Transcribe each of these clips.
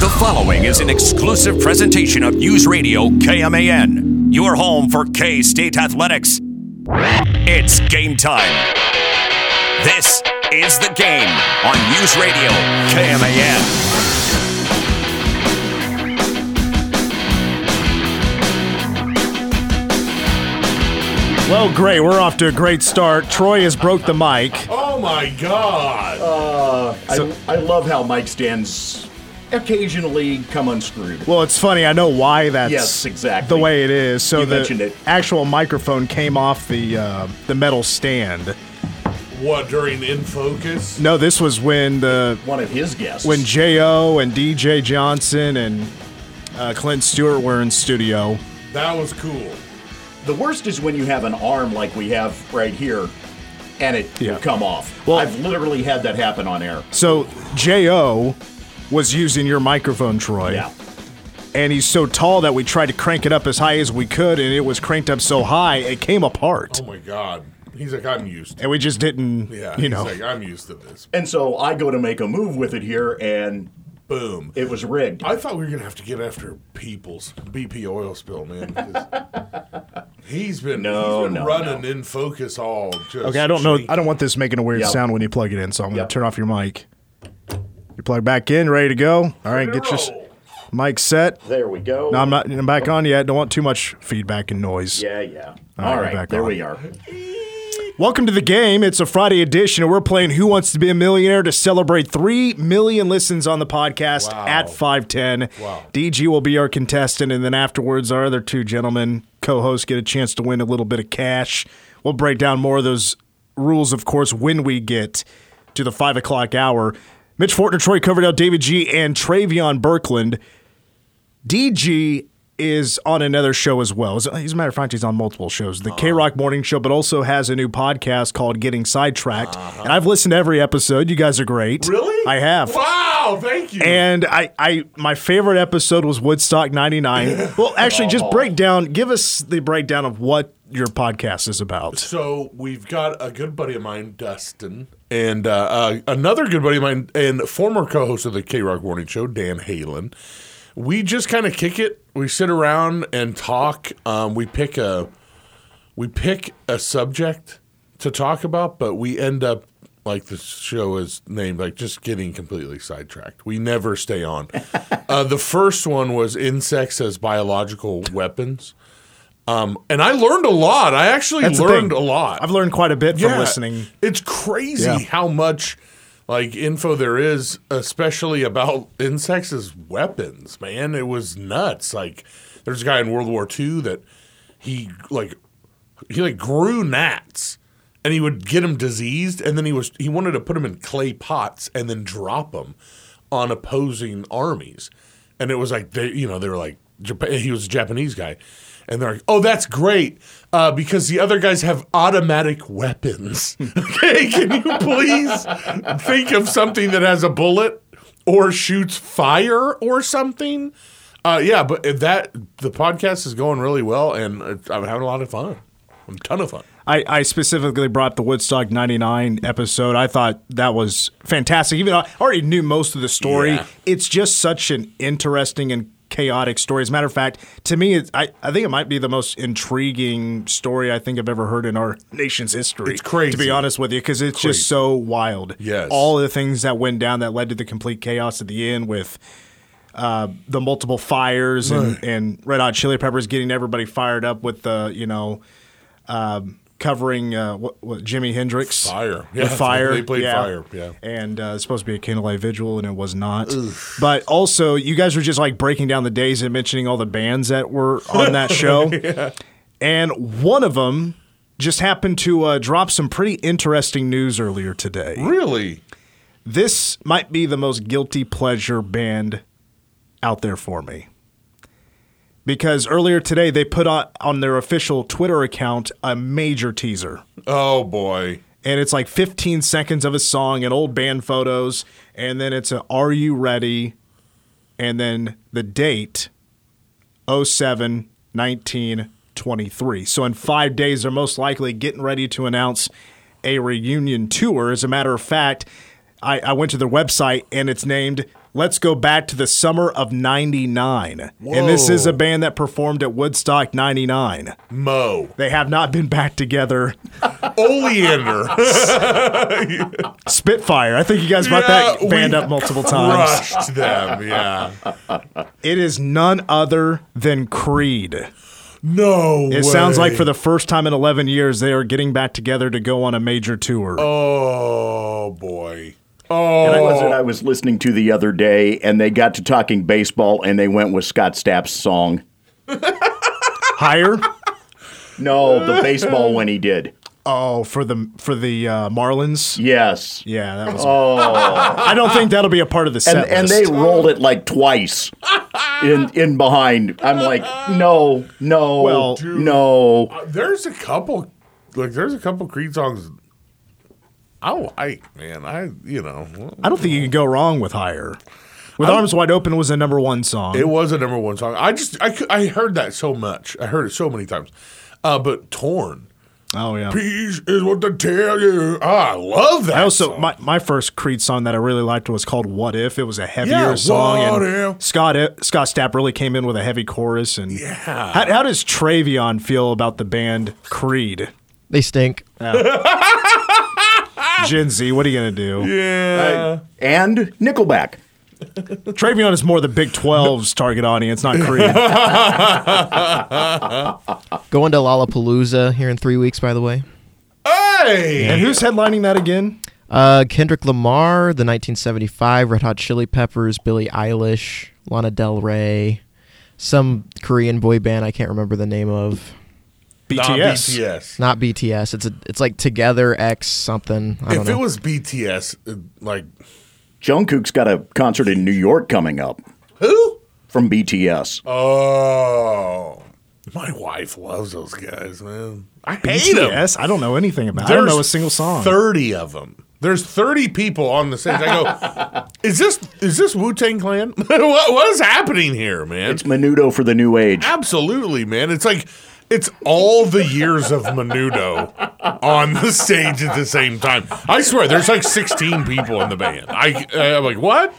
The following is an exclusive presentation of News Radio KMAN, your home for K State Athletics. It's game time. This is the game on News Radio KMAN. Well, great. We're off to a great start. Troy has broke the mic. Oh my God! Uh, So- I, I love how mic stands occasionally come unscrewed. Well, it's funny. I know why that's Yes, exactly. the way it is. So You the mentioned it. actual microphone came off the uh, the metal stand. what during in focus? No, this was when the One of his guests. when Jo and DJ Johnson and uh, Clint Stewart were in studio. That was cool. the worst is when you have an arm like we have right here, and it Yeah. will come off. Well- I've literally had that happen on air. So Jo was using your microphone, Troy. Yeah. And he's so tall that we tried to crank it up as high as we could, and it was cranked up so high it came apart. Oh my God! He's like, I'm used. To And we just didn't, Yeah, you he's know. like, I'm used to this. And so I go to make a move with it here, and Boom. it was rigged. I thought we were gonna have to get after People's BP oil spill, man. 'cause He's been, No, he's been no, running no. in focus all. Just Okay, I don't know. I don't want this making a weird Yep. sound when you plug it in, so I'm going to Yep. turn off your mic. You plug back in, ready to go. All right, get your s- mic set. There we go. No, I'm not. I'm back on yet. Don't want too much feedback and noise. Yeah, yeah. All All right, back there on. we are. Welcome to the game. It's a Friday edition, and we're playing Who Wants to Be a Millionaire to celebrate three million listens on the podcast Wow. at 510. Wow. DG will be our contestant, and then afterwards, our other two gentlemen, co-hosts, get a chance to win a little bit of cash. We'll break down more of those rules, of course, when we get to the five o'clock hour. Mitch Fortner, Troy Coverdale, David G, and Travion Birkland. DG is on another show as well. As a matter of fact, he's on multiple shows. The uh-huh. K Rock Morning Show, but also has a new podcast called Getting Sidetracked. Uh-huh. And I've listened to every episode. You guys are great. Really? I have. Wow! Thank you. And I, I, my favorite episode was Woodstock '99. Well, actually, just oh. break down. Give us the breakdown of what your podcast is about. So we've got a good buddy of mine, Dustin, and uh, uh, another good buddy of mine and former co-host of the K Rock Morning Show, Dan Halen. We just kind of kick it. We sit around and talk. Um, we pick a we pick a subject to talk about, but we end up like the show is named like just getting completely sidetracked. We never stay on. uh, the first one was insects as biological weapons. Um, and I learned a lot. I actually That's learned a lot. I've learned quite a bit from listening. It's crazy Yeah. how much like info there is, especially about insects as weapons. Man, it was nuts. Like there's a guy in World War II that he like he like grew gnats and he would get them diseased and then he was he wanted to put them in clay pots and then drop them on opposing armies and it was like they you know they were like Japan, he was a Japanese guy and they're like oh that's great uh, because the other guys have automatic weapons okay can you please think of something that has a bullet or shoots fire or something uh, yeah but that the podcast is going really well and I'm having a lot of fun a ton of fun I, I specifically brought the Woodstock 99 episode. I thought that was fantastic. Even though I already knew most of the story, Yeah. it's just such an interesting and chaotic story. As a matter of fact, to me, it's, I, I think it might be the most intriguing story I think I've ever heard in our nation's history. It's crazy. To be honest with you, because it's Crazy. just so wild. Yes. All the things that went down that led to the complete chaos at the end with uh, the multiple fires and, Right. and Red Hot Chili Peppers getting everybody fired up with the, you know, um, covering uh, what, what Jimi Hendrix Fire. Yeah, fire. they played Fire, yeah. and uh, it's supposed to be a candlelight vigil, and it was not. But also, you guys were just like breaking down the days and mentioning all the bands that were on that show, and one of them just happened to uh, drop some pretty interesting news earlier today. really This might be the most guilty pleasure band out there for me. Because earlier today they put on, on their official Twitter account a major teaser. oh boy And it's like 15 seconds of a song and old band photos. And then it's a Are You Ready? And then the date 07 19 23. So in five days, they're most likely getting ready to announce a reunion tour. As a matter of fact, I, I went to their website and it's named Let's go back to the summer of 99. And this is a band that performed at Woodstock 99. Mo. They have not been back together. Oleander. Spitfire. I think you guys brought Yeah, that band up multiple times. Crushed them, yeah. It is none other than Creed. No It sounds like for the first time in 11 years, they are getting back together to go on a major tour. Oh, boy. What was I was listening to the other day, and they got to talking baseball, and they went with Scott Stapp's song. Higher? No, the baseball when he did. Oh, for the for the uh, Marlins. Yes. Yeah, that was. Oh, I don't think that'll be a part of the And, set and list. they rolled it like twice in in behind. I'm like, no, no, Well- no. Uh, There's a couple, like, there's a couple Creed songs I man. I, you know, I don't think you can go wrong with Higher. With Arms Wide Open was a number one song. it was a number one song. I just, I, I heard that so much. I heard it so many times. Uh, but Torn. oh yeah. Peace is what they tell you. Ah, I love that. I also song. my, my first Creed song that I really liked was called "What If." It was a heavier Yeah, song, What and If. Scott Scott Stapp really came in with a heavy chorus. And Yeah. how, how does Travion feel about the band Creed? They stink. Gen Z, what are you gonna do? yeah. And Nickelback. Travion is more the Big 12's target audience, not Creed. Going to Lollapalooza here in three weeks, by the way. Hey. and who's headlining that again? Uh, Kendrick Lamar, the 1975 Red Hot Chili Peppers, Billie Eilish, Lana Del Rey, some Korean boy band I can't remember the name of. Nah, BTS. BTS. Not BTS. It's a, it's like Together X something. I don't If know. it was BTS, uh, like Jungkook's got a concert in New York coming up who? from BTS. Oh, my wife loves those guys, man. I hate them. BTS? I don't know anything about. I don't know a single song. Thirty of them. There's thirty people on the stage. I go, is this is this Wu Tang Clan? what, what is happening here, man? It's Menudo for the new age. Absolutely, man. It's like it's all the years of Menudo on the stage at the same time. I swear, there's like 16 people in the band. I uh, I'm like, what?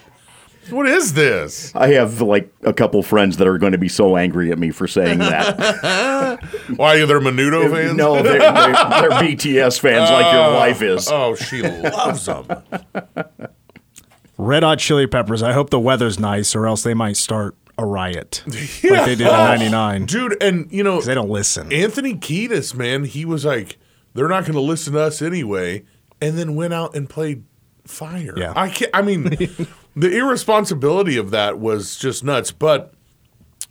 What is this? I have like a couple friends that are going to be so angry at me for saying that. Why are there Menudo fans? no, they're, they're, they're BTS fans like your oh. wife is. Oh, she loves them. Red Hot Chili Peppers. I hope the weather's nice, or else they might start a riot like they did in '99. Dude, and you know, They don't listen. Anthony Kiedis, man, he was like, they're not going to listen to us anyway, and then went out and played Fire. Yeah. I can't. I mean, the irresponsibility of that was just nuts. But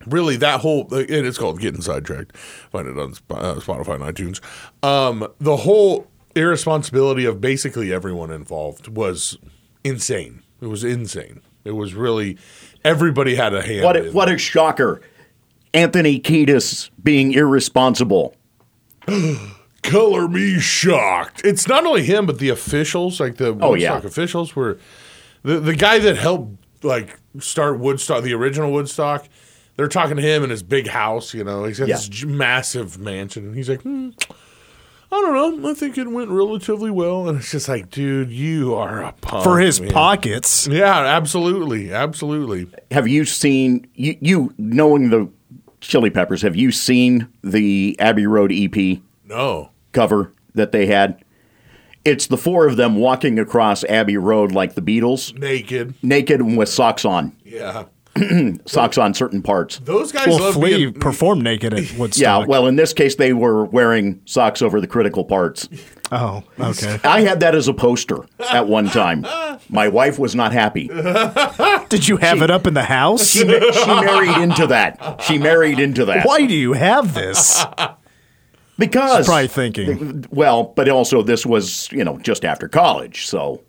really, that whole and it's called getting sidetracked. Find it on uh, Spotify and iTunes. Um, the whole irresponsibility of basically everyone involved was insane. It was insane. It was really everybody had a hand. What in a, what a shocker. Anthony Kiedis being irresponsible. color me shocked. It's not only him, but the officials, like the Oh, Woodstock yeah. officials, were the the guy that helped like start Woodstock, the original Woodstock. They're talking to him in his big house. You know, he's got Yeah. this massive mansion, and he's like, hmm, I don't know. I think it went relatively well, and it's just like, dude, you are a punk For his man. pockets. Yeah, absolutely, absolutely. Have you seen you, you knowing the Chili Peppers? Have you seen the Abbey Road EP No, cover that they had? It's the four of them walking across Abbey Road like the Beatles, naked. naked and with socks on, Yeah, socks on certain parts. those guys Well, love Flea being. performed naked at Woodstock. Yeah, well, in this case, they were wearing socks over the critical parts. oh, okay. I had that as a poster at one time. My wife was not happy. Did you have it up in the house? She, she married into that. She married into that. Why do you have this? Because Probably thinking. Well, but also this was, you know, just after college, so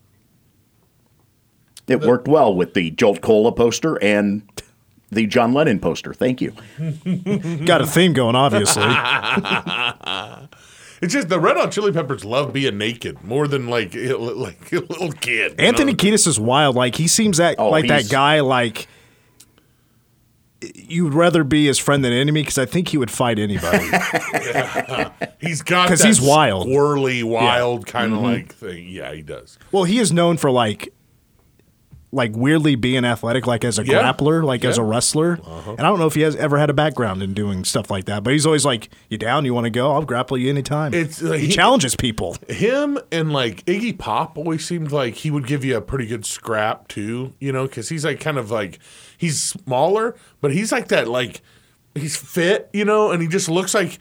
it worked well with the Jolt Cola poster and the John Lennon poster. Thank you. Got a theme going, obviously. It's just the Red Hot Chili Peppers love being naked more than like like a little kid. Anthony know? Kiedis is wild. Like he seems that Oh, like that guy. Like you would rather be his friend than enemy because I think he would fight anybody. He's got because he's wild. whirly, wild kind of Mm-hmm. like thing. Yeah, he does. well, he is known for like like weirdly being athletic, like as a Yeah. grappler, like as a Yeah. Uh-huh. wrestler. And I don't know if he has ever had a background in doing stuff like that, but he's always like, "You down? You want to go? I'll grapple you anytime." It's, uh, he, he- challenges people. him and like Iggy Pop always seemed like he would give you a pretty good scrap too, you know, because he's like kind of like he's smaller, but he's like that like he's fit, you know, and he just looks like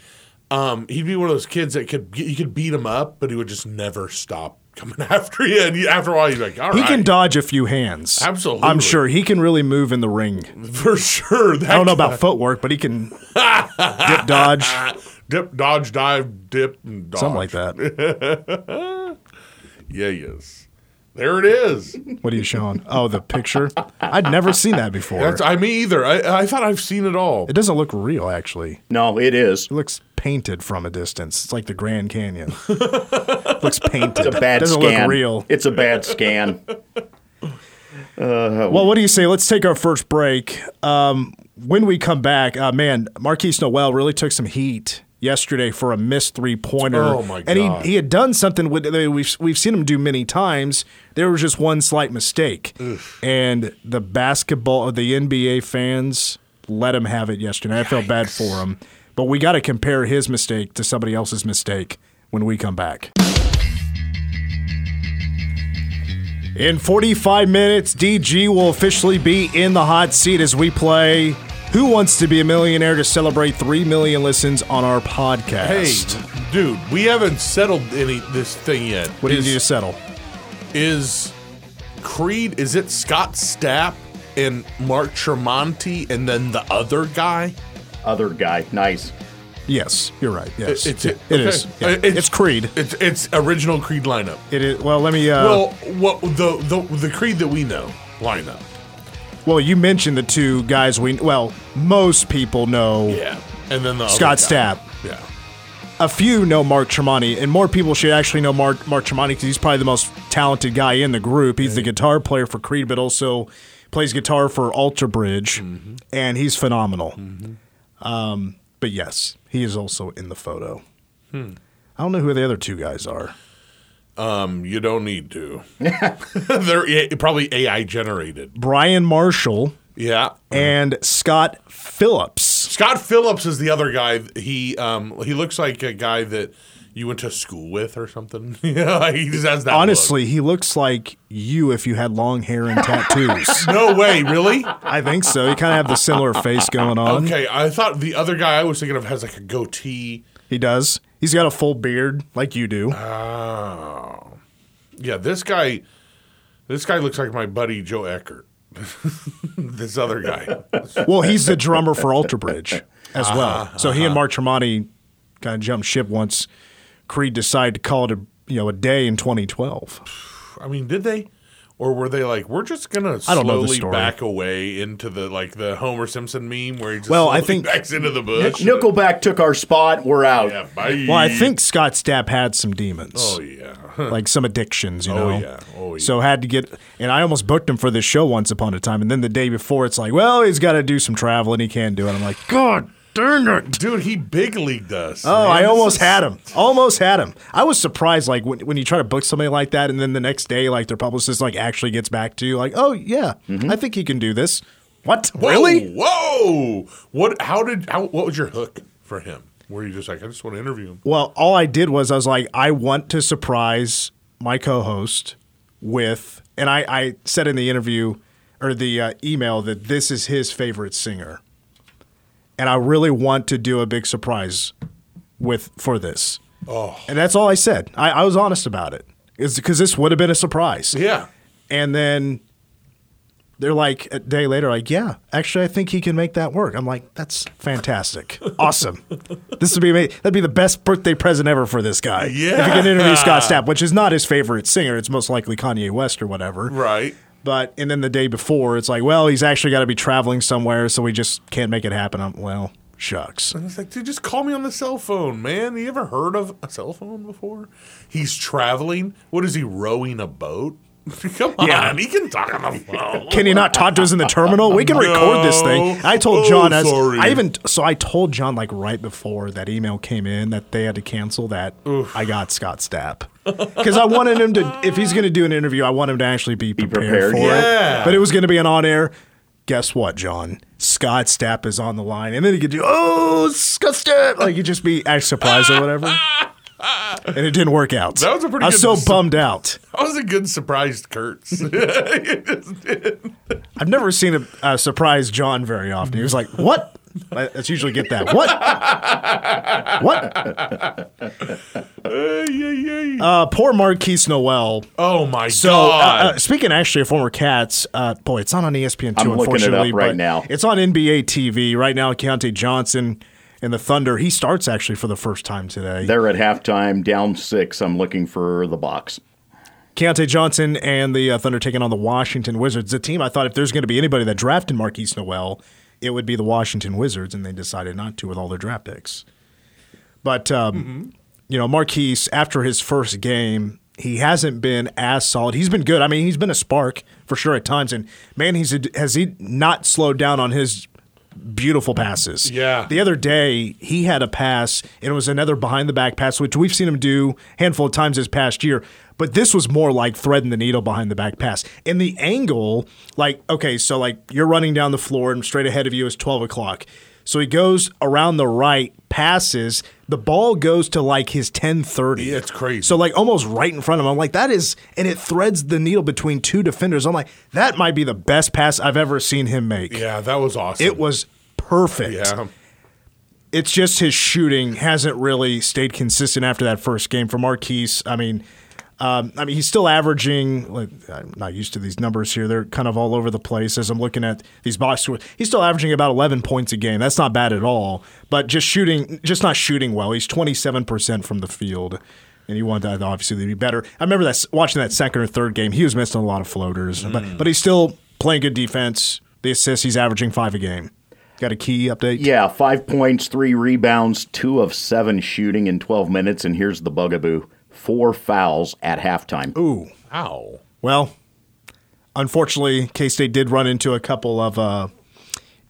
um, he'd be one of those kids that could you could beat him up, but he would just never stop coming after you, and you, after a while you're like, all He right, can dodge a few hands. Absolutely. I'm sure he can really move in the ring. for sure. That I don't know about footwork, but he can dip, dodge, dip, dodge, dive, dip, and dodge. something like that. Yeah, yes. There it is. What are you showing? Oh, the picture. I'd never seen that before. That's I me either. I, I thought I've seen it all. it doesn't look real, actually. No, it is. It looks painted from a distance. It's like the Grand Canyon. looks painted. It's a bad doesn't scan. look real. It's a bad scan. Well, what do you say? Let's take our first break. Um, when we come back, uh, man, Markquis Nowell really took some heat yesterday for a missed three pointer. Oh, my And he he had done something with we've we've seen him do many times. There was just one slight mistake, and the basketball, the NBA fans let him have it yesterday. I felt bad for him, but we got to compare his mistake to somebody else's mistake when we come back. In 45 minutes, DG will officially be in the hot seat as we play Who Wants to Be a Millionaire to celebrate 3 million listens on our podcast? Hey, dude, we haven't settled any this thing yet. what do you is, need to settle? Is Creed? Is it Scott Stapp and Mark Tremonti, and then the other guy? Other guy, nice. Yes, you're right. Yes, It's it is. okay. Yeah. Uh, It's, Creed. It's it's original Creed lineup. It is. Well, let me. Uh, well, what the the the Creed that we know lineup? Well, you mentioned the two guys we. Well, most people know Yeah, and then the Scott. Stapp. Yeah, A few know Mark Tremonti, and more people should actually know Mark Mark Tremonti because he's probably the most talented guy in the group. He's the guitar player for Creed, but also plays guitar for Alter Bridge, mm-hmm. and he's phenomenal. Mm-hmm. Um, but yes, he is also in the photo. Hmm. I don't know who the other two guys are. Um, you don't need to. They're A- probably AI generated. Brian Marshall Yeah, and Scott Phillips. Scott Phillips is the other guy. He um he looks like a guy that you went to school with or something. yeah, he just has that. look. Honestly, he looks like you if you had long hair and tattoos. no way, really. I think so. You kind of have the similar face going on. Okay, I thought the other guy I was thinking of has like a goatee. He does. He's got a full beard like you do. Oh, yeah. This guy, this guy looks like my buddy Joe Eckert. this other guy. Well, he's the drummer for Alter Bridge as Uh-huh, well. So he and Mark Tremonti kind of jumped ship once Creed decided to call it a you know a day in 2012. I mean, did they? Or were they like, we're just gonna I don't know the slowly story. back away into the like the Homer Simpson meme where he just Well, I slowly think- backs into the bush. Nickelback took our spot. We're out. Yeah, bye. Well, I think Scott Stapp had some demons. Oh yeah. like some addictions, you Oh, know. yeah. Oh, yeah. So had to get, and I almost booked him for this show once upon a time, and then the day before, it's like, well, he's got to do some travel and he can't do it. I'm like, God darn it! Dude, he big leagued us. Oh, man. I almost is- had him. Almost had him. I was surprised, like when, when you try to book somebody like that, and then the next day, like their publicist like actually gets back to you, like, oh yeah, I think he can do this. What? Whoa, Really? Whoa! What? How did? How? What was your hook for him? Were you just like, I just want to interview him? Well, all I did was I was like, I want to surprise my co-host with, and I, I said in the interview or the uh, email that this is his favorite singer, and I really want to do a big surprise with for this. Oh, And that's all I said. I, I was honest about it. Is because this would have been a surprise. yeah. And then they're like a day later, like, yeah, actually, I think he can make that work. I'm like, that's fantastic, awesome. This would be ama- that'd be the best birthday present ever for this guy. Yeah, if you can interview Scott Stapp, which is not his favorite singer. It's most likely Kanye West or whatever. Right. But and then the day before, it's like, well, he's actually got to be traveling somewhere, so we just can't make it happen. I'm, well, shucks. And it's like, dude, just call me on the cell phone, man. You ever heard of a cell phone before? He's traveling. What is he rowing a boat? Come on, Yeah. he can talk on the phone. Can you not talk to us in the terminal? We can record this thing. I told Oh, John. as, sorry. I even so I told John like right before that email came in that they had to cancel that. I got Scott Stapp because I wanted him to. If he's going to do an interview, I want him to actually be prepared, prepared, for yeah. it. But it was going to be an on air. Guess what, John? Scott Stapp is on the line, and then he could do oh Scott Stapp, like he'd just be act surprised or whatever. And it didn't work out. That was a pretty I was good so s- bummed out. I was a good surprised Kurtz. I've never seen a, a surprise John very often. He was like, "What?" I- That's usually get that. What? what? Uh, poor Markquis Nowell. oh my So, uh, god! uh, speaking actually of former Cats, uh, boy, it's not on ESPN two. I'm looking it up unfortunately, right now. It's on NBA TV right now. Keyontae Johnson and the Thunder. He starts actually for the first time today. They're at halftime, down six. I'm looking for the box. Keyontae Johnson and the uh, Thunder taking on the Washington Wizards. The team I thought if there's going to be anybody that drafted Markquis Nowell, it would be the Washington Wizards, and they decided not to with all their draft picks. But um, you know, Markquis after his first game, he hasn't been as solid. He's been good. I mean, he's been a spark for sure at times, and man, he's has he not slowed down on his beautiful passes. Yeah. The other day, he had a pass, and it was another behind the back pass, which we've seen him do a handful of times this past year. But this was more like threading the needle behind the back pass. And the angle, like, okay, so like you're running down the floor, and straight ahead of you is 12 o'clock. So he goes around the right, passes. The ball goes to like his 1030. Yeah, it's crazy. So like almost right in front of him. I'm like, that is, and it threads the needle between two defenders. I'm like, that might be the best pass I've ever seen him make. yeah, that was awesome. It was perfect. Yeah. It's just his shooting hasn't really stayed consistent after that first game for Markquis. I mean, um, I mean, he's still averaging. Like, I'm not used to these numbers here; they're kind of all over the place. As I'm looking at these box scores, he's still averaging about 11 points a game. That's not bad at all. But just shooting, just not shooting well. He's 27 percent from the field, and he wanted that obviously to be better. I remember that watching that second or third game, he was missing a lot of floaters, but but he's still playing good defense. The assists, he's averaging five a game. Got a key update? Yeah, five points, three rebounds, two of seven shooting in 12 minutes. And here's the bugaboo four fouls at halftime. Ooh. Ow. Well, unfortunately, K State did run into a couple of uh,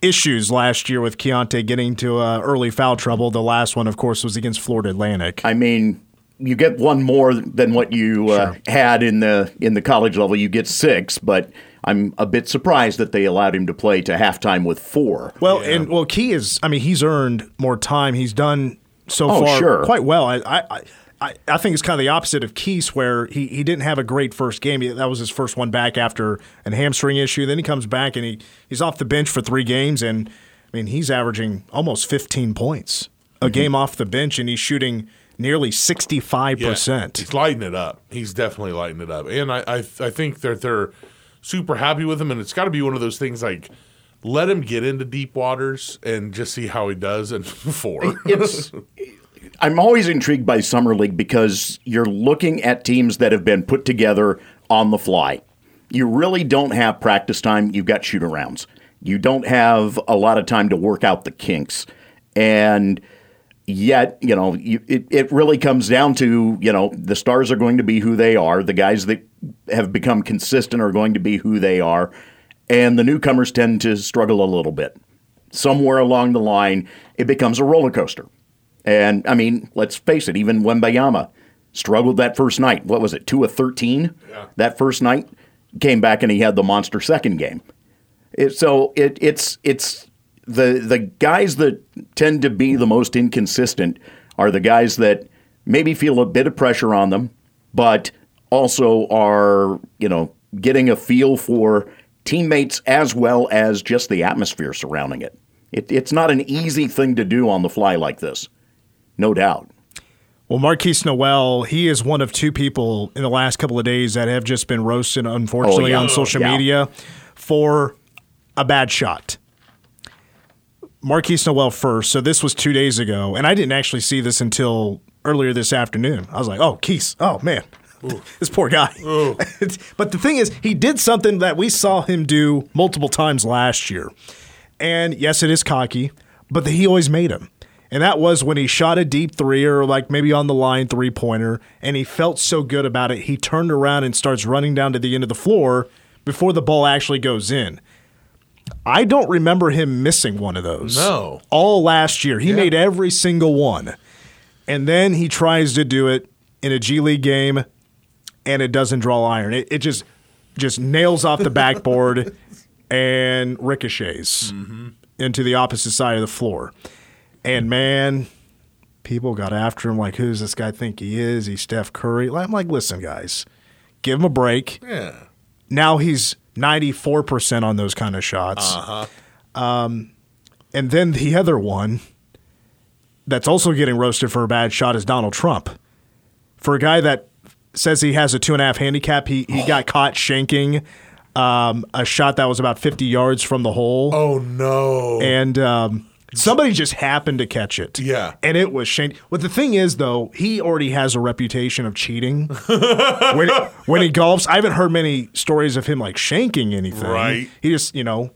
issues last year with Keyontae getting to uh, early foul trouble. The last one, of course, was against Florida Atlantic. I mean, you get one more than what you uh, had in the in the college level. You get six, but I'm a bit surprised that they allowed him to play to halftime with four. Well, and well, Key is. I mean, he's earned more time. He's done so Oh, far sure. quite well. I, I, I, I think it's kind of the opposite of Keys, where he, he didn't have a great first game. He- That was his first one back after an hamstring issue. Then he comes back and he, he's off the bench for three games, and I mean he's averaging almost 15 points a Mm-hmm. game off the bench, and he's shooting nearly 65 Yeah, percent. He's lighting it up. He's definitely lighting it up, and I I, I think that they're super happy with him, and it's got to be one of those things like let him get into deep waters and just see how he does. And four, it's I'm always intrigued by summer league because you're looking at teams that have been put together on the fly. You really don't have practice time. You've got shoot arounds. You don't have a lot of time to work out the kinks. And yet, you know, you, it, it really comes down to, you know, the stars are going to be who they are. The guys that have become consistent are going to be who they are. And the newcomers tend to struggle a little bit. Somewhere along the line, it becomes a roller coaster. And I mean, let's face it, even Wembanyama struggled that first night. What was it, two of 13 that first night? Came back and he had the monster second game. It, so it, it's it's the the guys that tend to be the most inconsistent are the guys that maybe feel a bit of pressure on them, but also are you know getting a feel for teammates as well as just the atmosphere surrounding it. it it's not an easy thing to do on the fly like this, no doubt. Well, Markquis Nowell, he is one of two people in the last couple of days that have just been roasted, unfortunately, Oh, yeah. on social oh, Yeah. media for a bad shot. Markquis Nowell first. So this was two days ago, and I didn't actually see this until earlier this afternoon. I was like, "Oh, Keese! Oh man, this poor guy." but the thing is, he did something that we saw him do multiple times last year, and yes, it is cocky, but he always made him. And that was when he shot a deep three or like maybe on the line three pointer, and he felt so good about it. He turned around and starts running down to the end of the floor before the ball actually goes in. I don't remember him missing one of those. No. All last year. He made every single one. And then he tries to do it in a G League game and it doesn't draw iron. It, it just just nails off the backboard and ricochets mm-hmm. into the opposite side of the floor. And man, people got after him like, who's this guy think he is? He's Steph Curry. I'm like, listen, guys, give him a break. Yeah. Now he's 94% on those kind of shots. Uh-huh. Um, and then the other one that's also getting roasted for a bad shot is Donald Trump. For a guy that says he has a two and a half handicap, he, he got caught shanking um, a shot that was about 50 yards from the hole. Oh no. And um, somebody just happened to catch it. Yeah. And it was shanked. But the thing is, though, he already has a reputation of cheating when, when he golfs. I haven't heard many stories of him like shanking anything. Right. He just, you know,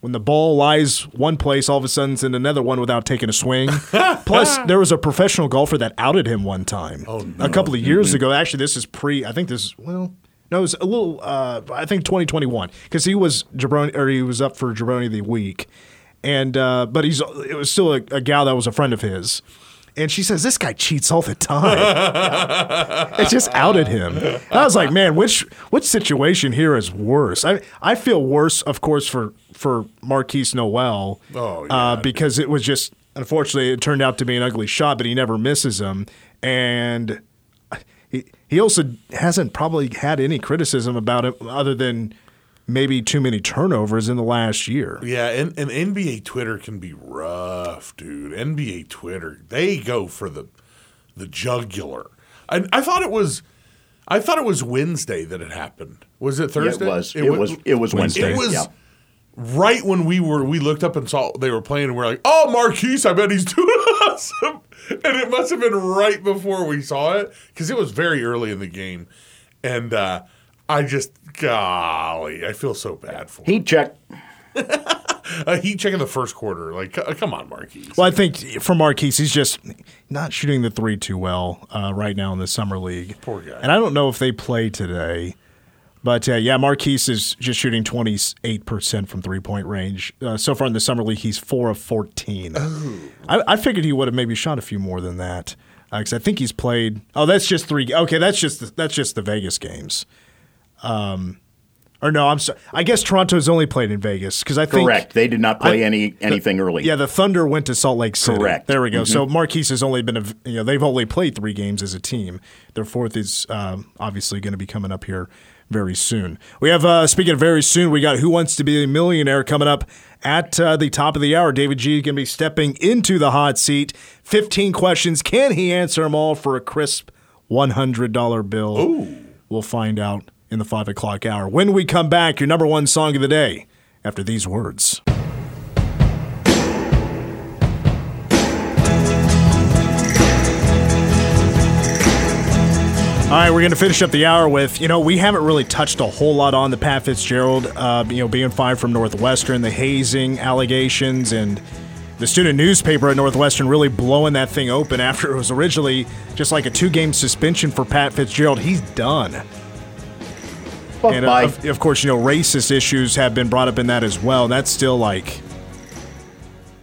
when the ball lies one place, all of a sudden it's in another one without taking a swing. Plus, there was a professional golfer that outed him one time. Oh, no. A couple of years ago. Actually, this is pre, I think this is, well, no, it was a little, uh, I think 2021, because he was Jabroni, or he was up for Jabroni of the week. And, uh, but he's, it was still a, a gal that was a friend of his. And she says, This guy cheats all the time. it just outed him. And I was like, Man, which which situation here is worse? I I feel worse, of course, for for Markquis Nowell. Oh, uh, because it was just unfortunately it turned out to be an ugly shot, but he never misses them. And he he also hasn't probably had any criticism about it other than maybe too many turnovers in the last year. Yeah, and, and NBA Twitter can be rough, dude. NBA Twitter, they go for the the jugular. I, I thought it was I thought it was Wednesday that it happened. Was it Thursday? It was. It wa- was- it was Wednesday, It was yeah. right when we were we looked up and saw they were playing and we are like, "Oh, Markquis, I bet he's doing awesome." And it must have been right before we saw it cuz it was very early in the game. And uh I just golly, I feel so bad for him. Heat check. A heat check in the first quarter. Like, c- come on, Markquis. Well, I think for Markquis, he's just not shooting the three too well uh, right now in the summer league. Poor guy. And I don't know if they play today, but uh, yeah, Markquis is just shooting twenty eight percent from three point range uh, so far in the summer league. He's four of fourteen. I, I figured he would have maybe shot a few more than that because I think he's played. Oh, that's just three. Okay, that's just the, that's just the Vegas games. Um, or no, I'm sorry. I guess Toronto's only played in Vegas because I think Correct. They did not play I- any anything early. yeah, the Thunder went to Salt Lake City. Correct. There we go. So Markquis has only been, a, you know, they've only played three games as a team. Their fourth is um, obviously going to be coming up here very soon. We have, uh, speaking of very soon, we got Who Wants to Be a Millionaire coming up at uh, the top of the hour. David G is going to be stepping into the hot seat. 15 questions. Can he answer them all for a crisp $100 bill? We'll find out in the 5 o'clock hour. When we come back, your number one song of the day after these words. All right, we're going to finish up the hour with, you know, we haven't really touched a whole lot on the Pat Fitzgerald, uh, you know, being fired from Northwestern, the hazing allegations, and the student newspaper at Northwestern really blowing that thing open after it was originally just like a two game suspension for Pat Fitzgerald. He's done. But And uh, by- of, of course, you know, racist issues have been brought up in that as well. That's still like,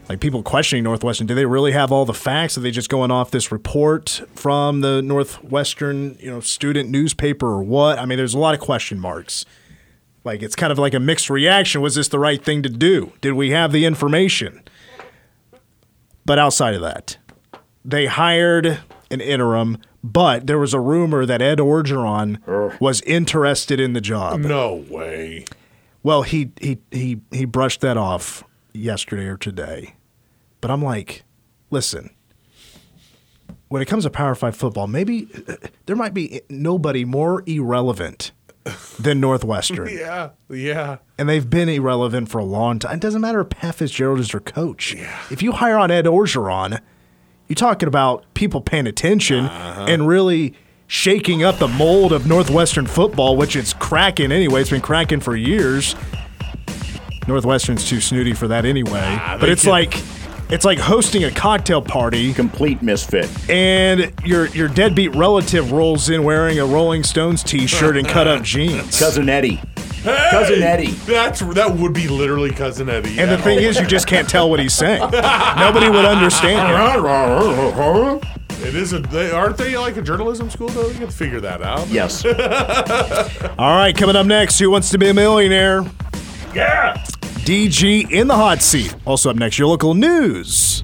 like people questioning Northwestern. Do they really have all the facts? Are they just going off this report from the Northwestern, you know, student newspaper or what? I mean, there's a lot of question marks. Like it's kind of like a mixed reaction. Was this the right thing to do? Did we have the information? But outside of that, they hired an interim, but there was a rumor that Ed Orgeron was interested in the job. no way. Well, he he he he brushed that off yesterday or today. But I'm like, listen, when it comes to Power 5 football, maybe uh, there might be nobody more irrelevant than Northwestern. Yeah, yeah. And they've been irrelevant for a long time. It doesn't matter if Pat Fitzgerald is their coach. Yeah. If you hire on Ed Orgeron, you're talking about people paying attention uh-huh. and really shaking up the mold of Northwestern football, which it's cracking anyway. It's been cracking for years. Northwestern's too snooty for that anyway. but it's can- like It's like hosting a cocktail party, Complete misfit. and your your deadbeat relative rolls in wearing a Rolling Stones T-shirt and cut up jeans. Cousin Eddie. Hey! Cousin Eddie. That's that would be literally cousin Eddie. And the thing is, you just can't tell what he's saying. Nobody would understand him. it is a. They, aren't they like a journalism school though? You can figure that out. Yes. All right, coming up next, Who Wants to Be a Millionaire? Yeah. DG in the hot seat. Also up next, your local news.